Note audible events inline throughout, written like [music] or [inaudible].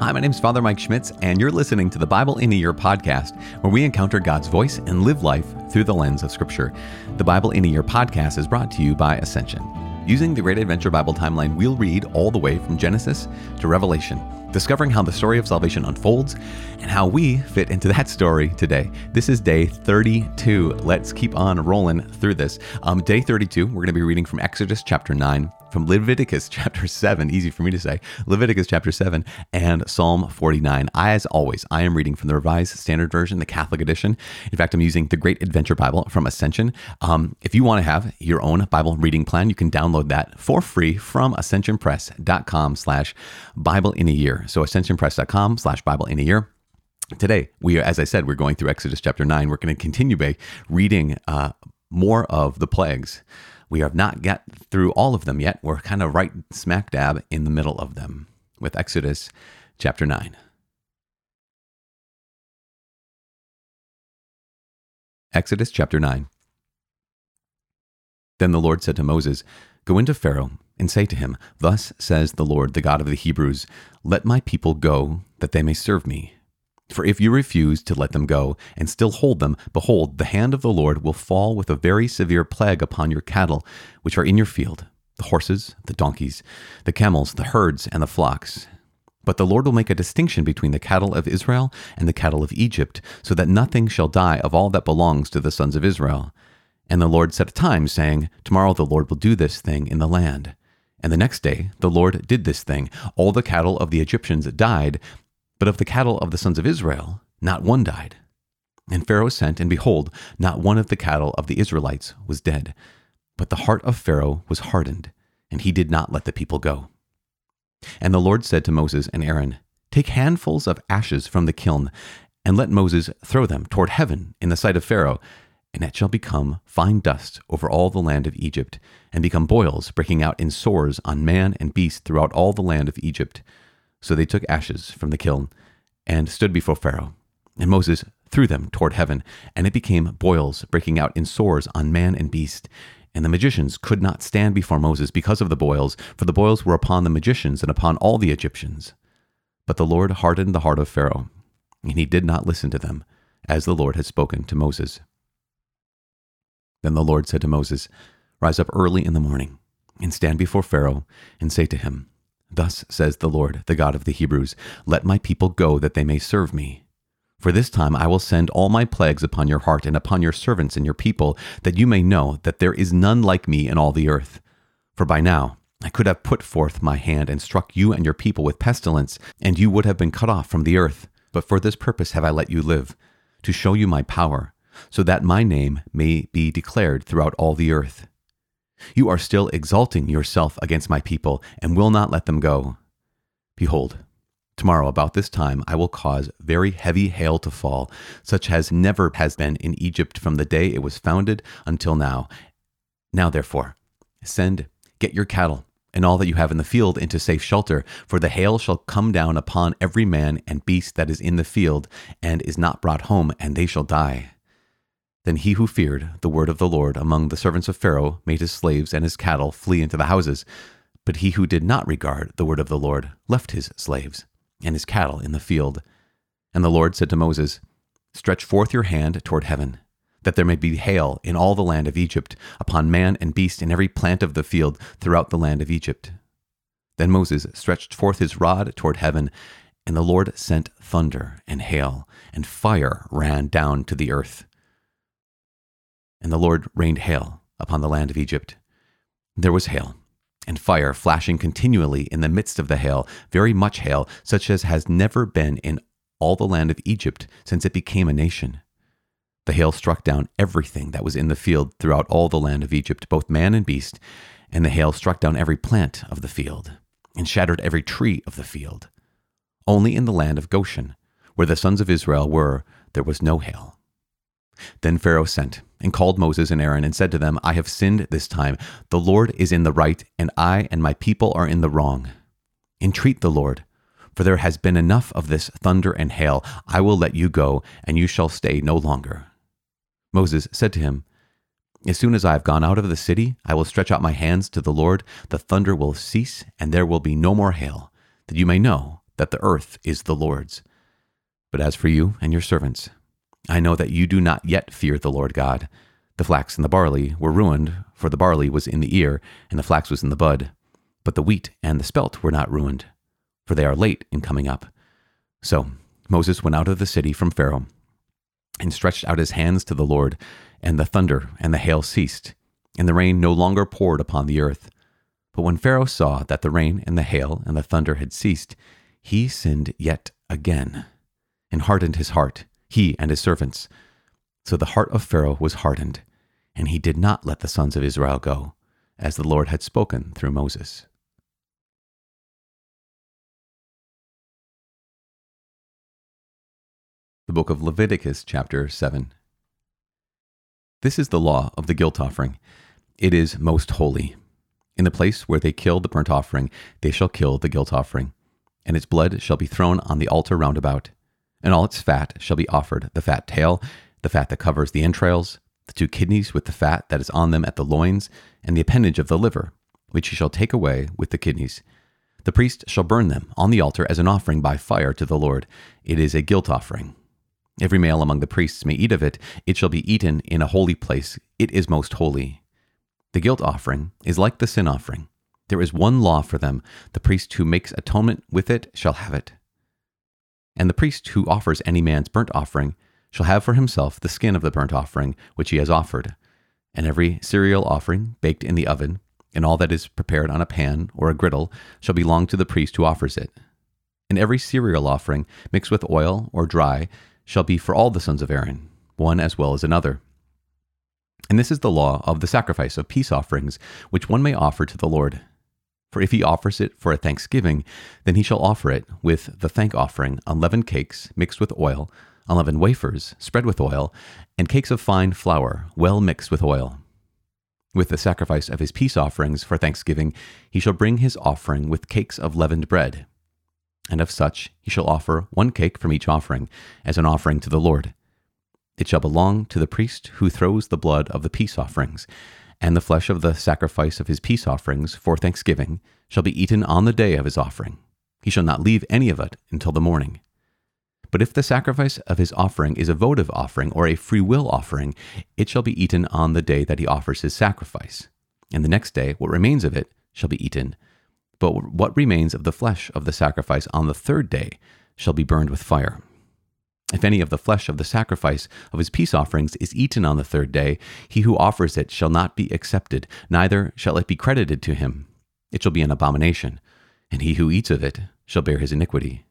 Hi, my name is Father Mike Schmitz, and you're listening to the Bible in a Year podcast, where we encounter God's voice and live life through the lens of Scripture. The Bible in a Year podcast is brought to you by Ascension. Using the Great Adventure Bible timeline, we'll read all the way from Genesis to Revelation, discovering how the story of salvation unfolds and how we fit into that story today. This is day 32. Let's keep on rolling through this. Um, day 32, we're going to be reading from Exodus chapter 9 from Leviticus [laughs] chapter 7, easy for me to say, Leviticus chapter 7, and Psalm 49. I, As always, I am reading from the Revised Standard Version, the Catholic edition. In fact, I'm using the Great Adventure Bible from Ascension. Um, if you want to have your own Bible reading plan, you can download that for free from ascensionpress.com slash Bible in a year. So ascensionpress.com slash Bible in a year. Today, we, as I said, we're going through Exodus chapter 9. We're going to continue by reading uh, more of the plagues. We have not got through all of them yet. We're kind of right smack dab in the middle of them with Exodus chapter 9. Exodus chapter 9. Then the Lord said to Moses, Go into Pharaoh and say to him, Thus says the Lord, the God of the Hebrews, Let my people go, that they may serve me. For if you refuse to let them go and still hold them, behold, the hand of the Lord will fall with a very severe plague upon your cattle, which are in your field the horses, the donkeys, the camels, the herds, and the flocks. But the Lord will make a distinction between the cattle of Israel and the cattle of Egypt, so that nothing shall die of all that belongs to the sons of Israel. And the Lord set a time, saying, Tomorrow the Lord will do this thing in the land. And the next day the Lord did this thing. All the cattle of the Egyptians died, but of the cattle of the sons of Israel, not one died. And Pharaoh sent, and behold, not one of the cattle of the Israelites was dead. But the heart of Pharaoh was hardened, and he did not let the people go. And the Lord said to Moses and Aaron, Take handfuls of ashes from the kiln, and let Moses throw them toward heaven in the sight of Pharaoh, and it shall become fine dust over all the land of Egypt, and become boils breaking out in sores on man and beast throughout all the land of Egypt. So they took ashes from the kiln and stood before Pharaoh. And Moses threw them toward heaven, and it became boils breaking out in sores on man and beast. And the magicians could not stand before Moses because of the boils, for the boils were upon the magicians and upon all the Egyptians. But the Lord hardened the heart of Pharaoh, and he did not listen to them, as the Lord had spoken to Moses. Then the Lord said to Moses, Rise up early in the morning, and stand before Pharaoh, and say to him, Thus says the Lord, the God of the Hebrews Let my people go that they may serve me. For this time I will send all my plagues upon your heart and upon your servants and your people, that you may know that there is none like me in all the earth. For by now I could have put forth my hand and struck you and your people with pestilence, and you would have been cut off from the earth. But for this purpose have I let you live, to show you my power, so that my name may be declared throughout all the earth. You are still exalting yourself against my people, and will not let them go. Behold, tomorrow about this time I will cause very heavy hail to fall, such as never has been in Egypt from the day it was founded until now. Now therefore, send, get your cattle, and all that you have in the field into safe shelter, for the hail shall come down upon every man and beast that is in the field, and is not brought home, and they shall die. Then he who feared the word of the Lord among the servants of Pharaoh made his slaves and his cattle flee into the houses. But he who did not regard the word of the Lord left his slaves and his cattle in the field. And the Lord said to Moses, Stretch forth your hand toward heaven, that there may be hail in all the land of Egypt, upon man and beast and every plant of the field throughout the land of Egypt. Then Moses stretched forth his rod toward heaven, and the Lord sent thunder and hail, and fire ran down to the earth. And the Lord rained hail upon the land of Egypt. There was hail, and fire flashing continually in the midst of the hail, very much hail, such as has never been in all the land of Egypt since it became a nation. The hail struck down everything that was in the field throughout all the land of Egypt, both man and beast, and the hail struck down every plant of the field, and shattered every tree of the field. Only in the land of Goshen, where the sons of Israel were, there was no hail. Then Pharaoh sent and called Moses and Aaron and said to them, I have sinned this time. The Lord is in the right, and I and my people are in the wrong. Entreat the Lord, for there has been enough of this thunder and hail. I will let you go, and you shall stay no longer. Moses said to him, As soon as I have gone out of the city, I will stretch out my hands to the Lord. The thunder will cease, and there will be no more hail, that you may know that the earth is the Lord's. But as for you and your servants, I know that you do not yet fear the Lord God. The flax and the barley were ruined, for the barley was in the ear, and the flax was in the bud. But the wheat and the spelt were not ruined, for they are late in coming up. So Moses went out of the city from Pharaoh, and stretched out his hands to the Lord, and the thunder and the hail ceased, and the rain no longer poured upon the earth. But when Pharaoh saw that the rain and the hail and the thunder had ceased, he sinned yet again, and hardened his heart, he and his servants. So the heart of Pharaoh was hardened, and he did not let the sons of Israel go, as the Lord had spoken through Moses. The book of Leviticus, chapter 7. This is the law of the guilt offering. It is most holy. In the place where they kill the burnt offering, they shall kill the guilt offering, and its blood shall be thrown on the altar round about, and all its fat shall be offered the fat tail, the fat that covers the entrails, the two kidneys with the fat that is on them at the loins, and the appendage of the liver, which he shall take away with the kidneys. The priest shall burn them on the altar as an offering by fire to the Lord. It is a guilt offering. Every male among the priests may eat of it. It shall be eaten in a holy place. It is most holy. The guilt offering is like the sin offering. There is one law for them. The priest who makes atonement with it shall have it. And the priest who offers any man's burnt offering shall have for himself the skin of the burnt offering which he has offered. And every cereal offering baked in the oven, and all that is prepared on a pan or a griddle, shall belong to the priest who offers it. And every cereal offering mixed with oil or dry shall be for all the sons of Aaron, one as well as another. And this is the law of the sacrifice of peace offerings, which one may offer to the Lord. For if he offers it for a thanksgiving, then he shall offer it with the thank offering unleavened cakes mixed with oil, unleavened wafers spread with oil, and cakes of fine flour well mixed with oil. With the sacrifice of his peace offerings for thanksgiving, he shall bring his offering with cakes of leavened bread, and of such he shall offer one cake from each offering, as an offering to the Lord. It shall belong to the priest who throws the blood of the peace offerings, and the flesh of the sacrifice of his peace offerings for thanksgiving shall be eaten on the day of his offering. He shall not leave any of it until the morning. But if the sacrifice of his offering is a votive offering or a free will offering, it shall be eaten on the day that he offers his sacrifice. And the next day, what remains of it shall be eaten but what remains of the flesh of the sacrifice on the third day shall be burned with fire. If any of the flesh of the sacrifice of his peace offerings is eaten on the third day, he who offers it shall not be accepted, neither shall it be credited to him. It shall be an abomination, and he who eats of it shall bear his iniquity.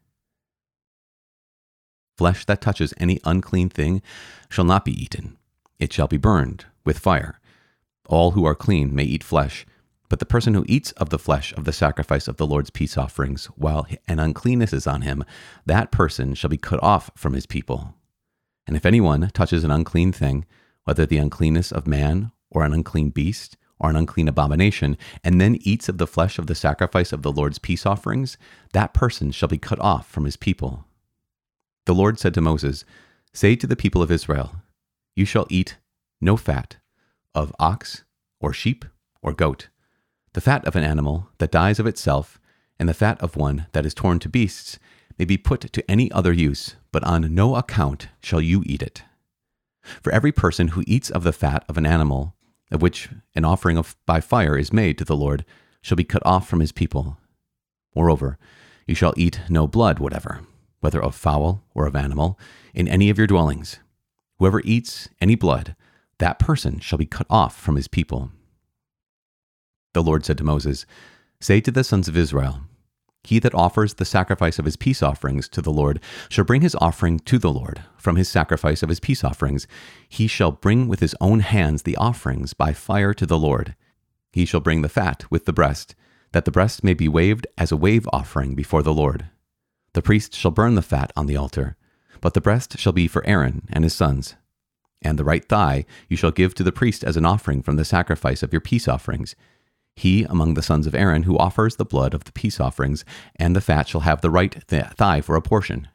Flesh that touches any unclean thing shall not be eaten, it shall be burned with fire. All who are clean may eat flesh, but the person who eats of the flesh of the sacrifice of the Lord's peace offerings, while an uncleanness is on him, that person shall be cut off from his people. And if anyone touches an unclean thing, whether the uncleanness of man, or an unclean beast, or an unclean abomination, and then eats of the flesh of the sacrifice of the Lord's peace offerings, that person shall be cut off from his people. The Lord said to Moses, Say to the people of Israel, You shall eat no fat of ox, or sheep, or goat the fat of an animal that dies of itself, and the fat of one that is torn to beasts, may be put to any other use, but on no account shall you eat it. For every person who eats of the fat of an animal, of which an offering of, by fire is made to the Lord, shall be cut off from his people. Moreover, you shall eat no blood whatever, whether of fowl or of animal, in any of your dwellings. Whoever eats any blood, that person shall be cut off from his people. The Lord said to Moses, Say to the sons of Israel, He that offers the sacrifice of his peace offerings to the Lord shall bring his offering to the Lord from his sacrifice of his peace offerings. He shall bring with his own hands the offerings by fire to the Lord. He shall bring the fat with the breast, that the breast may be waved as a wave offering before the Lord. The priest shall burn the fat on the altar, but the breast shall be for Aaron and his sons. And the right thigh you shall give to the priest as an offering from the sacrifice of your peace offerings he among the sons of Aaron who offers the blood of the peace offerings, and the fat shall have the right th- thigh for a portion.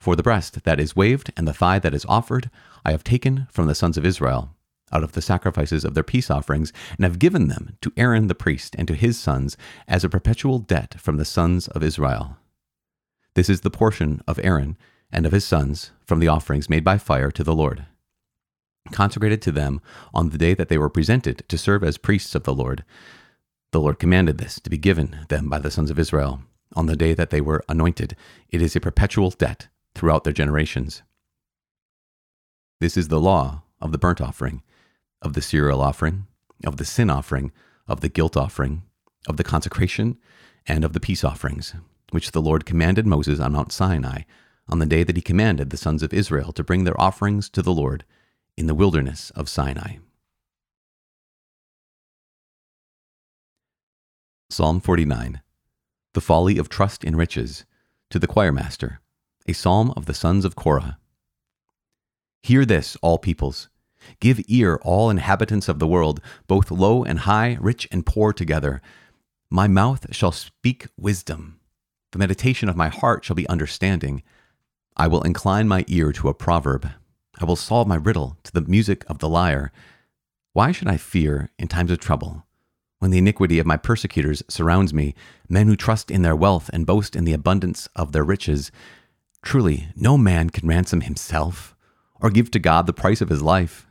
For the breast that is waved and the thigh that is offered, I have taken from the sons of Israel, out of the sacrifices of their peace offerings, and have given them to Aaron the priest and to his sons as a perpetual debt from the sons of Israel. This is the portion of Aaron and of his sons from the offerings made by fire to the Lord, consecrated to them on the day that they were presented to serve as priests of the Lord. The Lord commanded this to be given them by the sons of Israel on the day that they were anointed. It is a perpetual debt throughout their generations. This is the law of the burnt offering, of the cereal offering, of the sin offering, of the guilt offering, of the consecration, and of the peace offerings, which the Lord commanded Moses on Mount Sinai on the day that he commanded the sons of Israel to bring their offerings to the Lord in the wilderness of Sinai. Psalm 49 The Folly of Trust in Riches, to the choirmaster, a psalm of the sons of Korah. Hear this, all peoples. Give ear, all inhabitants of the world, both low and high, rich and poor together. My mouth shall speak wisdom. The meditation of my heart shall be understanding. I will incline my ear to a proverb. I will solve my riddle to the music of the lyre. Why should I fear in times of trouble? When the iniquity of my persecutors surrounds me, men who trust in their wealth and boast in the abundance of their riches. Truly, no man can ransom himself or give to God the price of his life.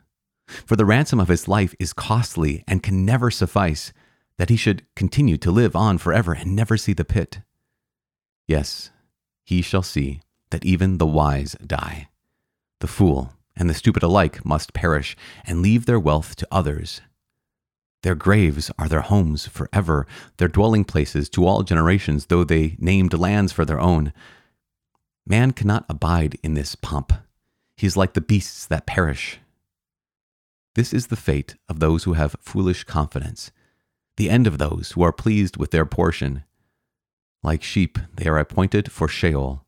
For the ransom of his life is costly and can never suffice, that he should continue to live on forever and never see the pit. Yes, he shall see that even the wise die. The fool and the stupid alike must perish and leave their wealth to others. Their graves are their homes forever, their dwelling places to all generations, though they named lands for their own. Man cannot abide in this pomp. He is like the beasts that perish. This is the fate of those who have foolish confidence, the end of those who are pleased with their portion. Like sheep, they are appointed for Sheol.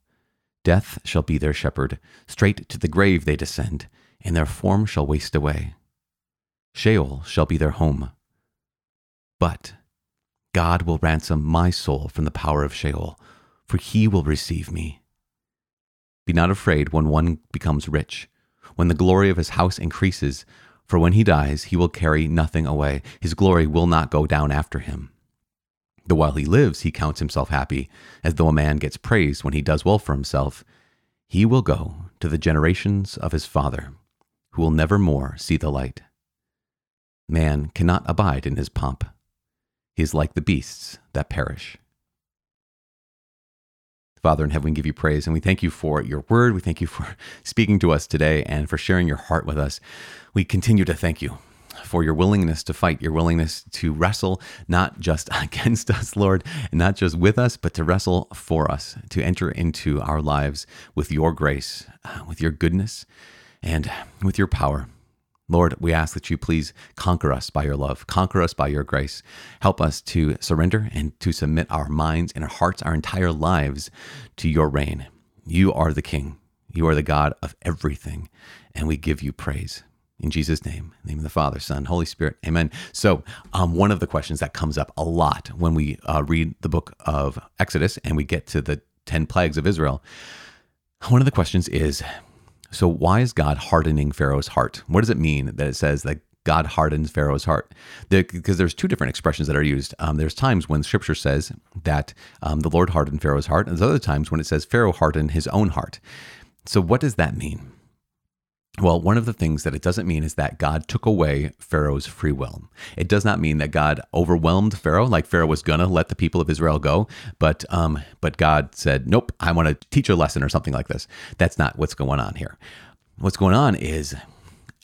Death shall be their shepherd. Straight to the grave they descend, and their form shall waste away. Sheol shall be their home. But God will ransom my soul from the power of Sheol, for he will receive me. Be not afraid when one becomes rich, when the glory of his house increases, for when he dies, he will carry nothing away. His glory will not go down after him. Though while he lives, he counts himself happy, as though a man gets praise when he does well for himself. He will go to the generations of his father, who will never more see the light. Man cannot abide in his pomp. He is like the beasts that perish. Father in heaven, we give you praise and we thank you for your word. We thank you for [laughs] speaking to us today and for sharing your heart with us. We continue to thank you for your willingness to fight, your willingness to wrestle, not just [laughs] against us, Lord, and not just with us, but to wrestle for us, to enter into our lives with your grace, uh, with your goodness, and with your power. Lord, we ask that you please conquer us by your love, conquer us by your grace. Help us to surrender and to submit our minds and our hearts, our entire lives to your reign. You are the King. You are the God of everything, and we give you praise. In Jesus' name, name of the Father, Son, Holy Spirit, Amen. So, um, one of the questions that comes up a lot when we uh, read the book of Exodus and we get to the 10 plagues of Israel, one of the questions is so, why is God hardening Pharaoh's heart? What does it mean that it says that God hardens Pharaoh's heart? Because there's two different expressions that are used. Um, there's times when Scripture says that um, the Lord hardened Pharaoh's heart, and there's other times when it says Pharaoh hardened his own heart. So, what does that mean? Well, one of the things that it doesn't mean is that God took away Pharaoh's free will. It does not mean that God overwhelmed Pharaoh, like Pharaoh was gonna let the people of Israel go, but um, but God said, "Nope, I want to teach a lesson" or something like this. That's not what's going on here. What's going on is,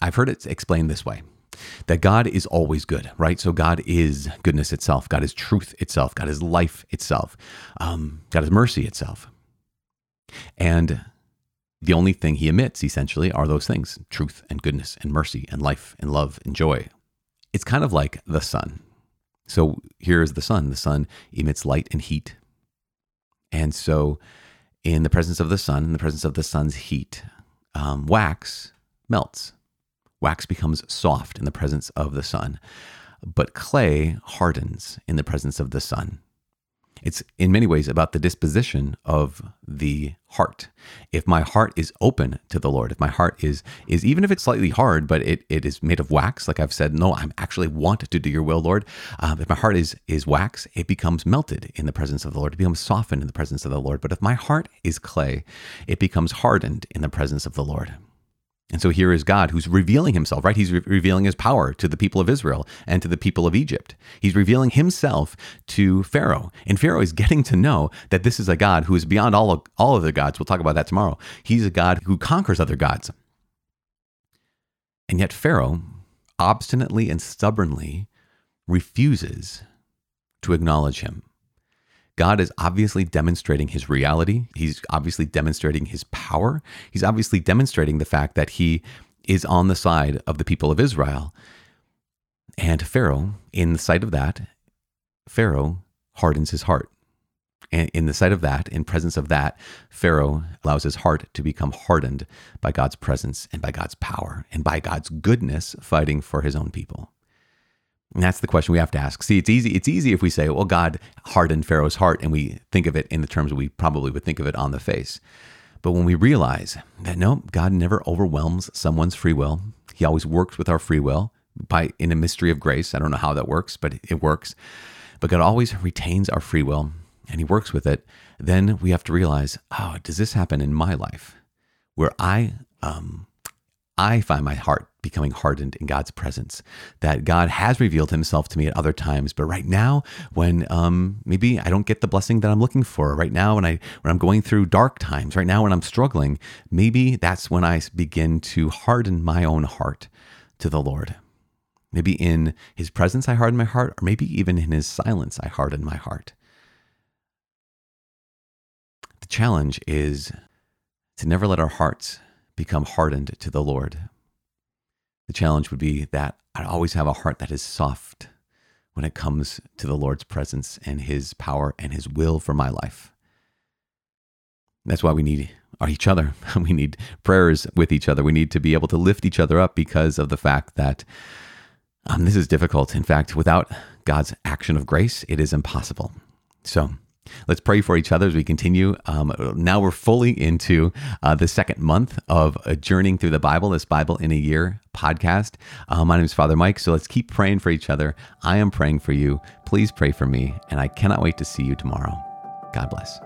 I've heard it explained this way: that God is always good, right? So God is goodness itself. God is truth itself. God is life itself. Um, God is mercy itself. And the only thing he emits, essentially, are those things truth and goodness and mercy and life and love and joy. It's kind of like the sun. So here's the sun. The sun emits light and heat. And so, in the presence of the sun, in the presence of the sun's heat, um, wax melts. Wax becomes soft in the presence of the sun, but clay hardens in the presence of the sun. It's in many ways about the disposition of the heart. If my heart is open to the Lord, if my heart is is even if it's slightly hard, but it, it is made of wax, like I've said, no, I'm actually want to do your will, Lord. Um, if my heart is is wax, it becomes melted in the presence of the Lord. It becomes softened in the presence of the Lord. But if my heart is clay, it becomes hardened in the presence of the Lord. And so here is God who's revealing himself, right? He's re- revealing his power to the people of Israel and to the people of Egypt. He's revealing himself to Pharaoh. And Pharaoh is getting to know that this is a God who is beyond all of, all of the gods. We'll talk about that tomorrow. He's a God who conquers other gods. And yet Pharaoh obstinately and stubbornly refuses to acknowledge him. God is obviously demonstrating his reality. He's obviously demonstrating his power. He's obviously demonstrating the fact that he is on the side of the people of Israel. And Pharaoh, in the sight of that, Pharaoh hardens his heart. And in the sight of that, in presence of that, Pharaoh allows his heart to become hardened by God's presence and by God's power and by God's goodness fighting for his own people. And that's the question we have to ask. See, it's easy. It's easy if we say, "Well, God hardened Pharaoh's heart," and we think of it in the terms we probably would think of it on the face. But when we realize that no, God never overwhelms someone's free will. He always works with our free will by in a mystery of grace. I don't know how that works, but it works. But God always retains our free will and he works with it. Then we have to realize, oh, does this happen in my life where I um I find my heart becoming hardened in God's presence. That God has revealed Himself to me at other times, but right now, when um, maybe I don't get the blessing that I'm looking for, right now when I when I'm going through dark times, right now when I'm struggling, maybe that's when I begin to harden my own heart to the Lord. Maybe in His presence I harden my heart, or maybe even in His silence I harden my heart. The challenge is to never let our hearts become hardened to the Lord. The challenge would be that I always have a heart that is soft when it comes to the Lord's presence and His power and His will for my life. That's why we need each other. [laughs] We need prayers with each other. We need to be able to lift each other up because of the fact that um, this is difficult. In fact, without God's action of grace, it is impossible. So, Let's pray for each other as we continue. Um, now we're fully into uh, the second month of uh, journeying through the Bible, this Bible in a Year podcast. Uh, my name is Father Mike, so let's keep praying for each other. I am praying for you. Please pray for me, and I cannot wait to see you tomorrow. God bless.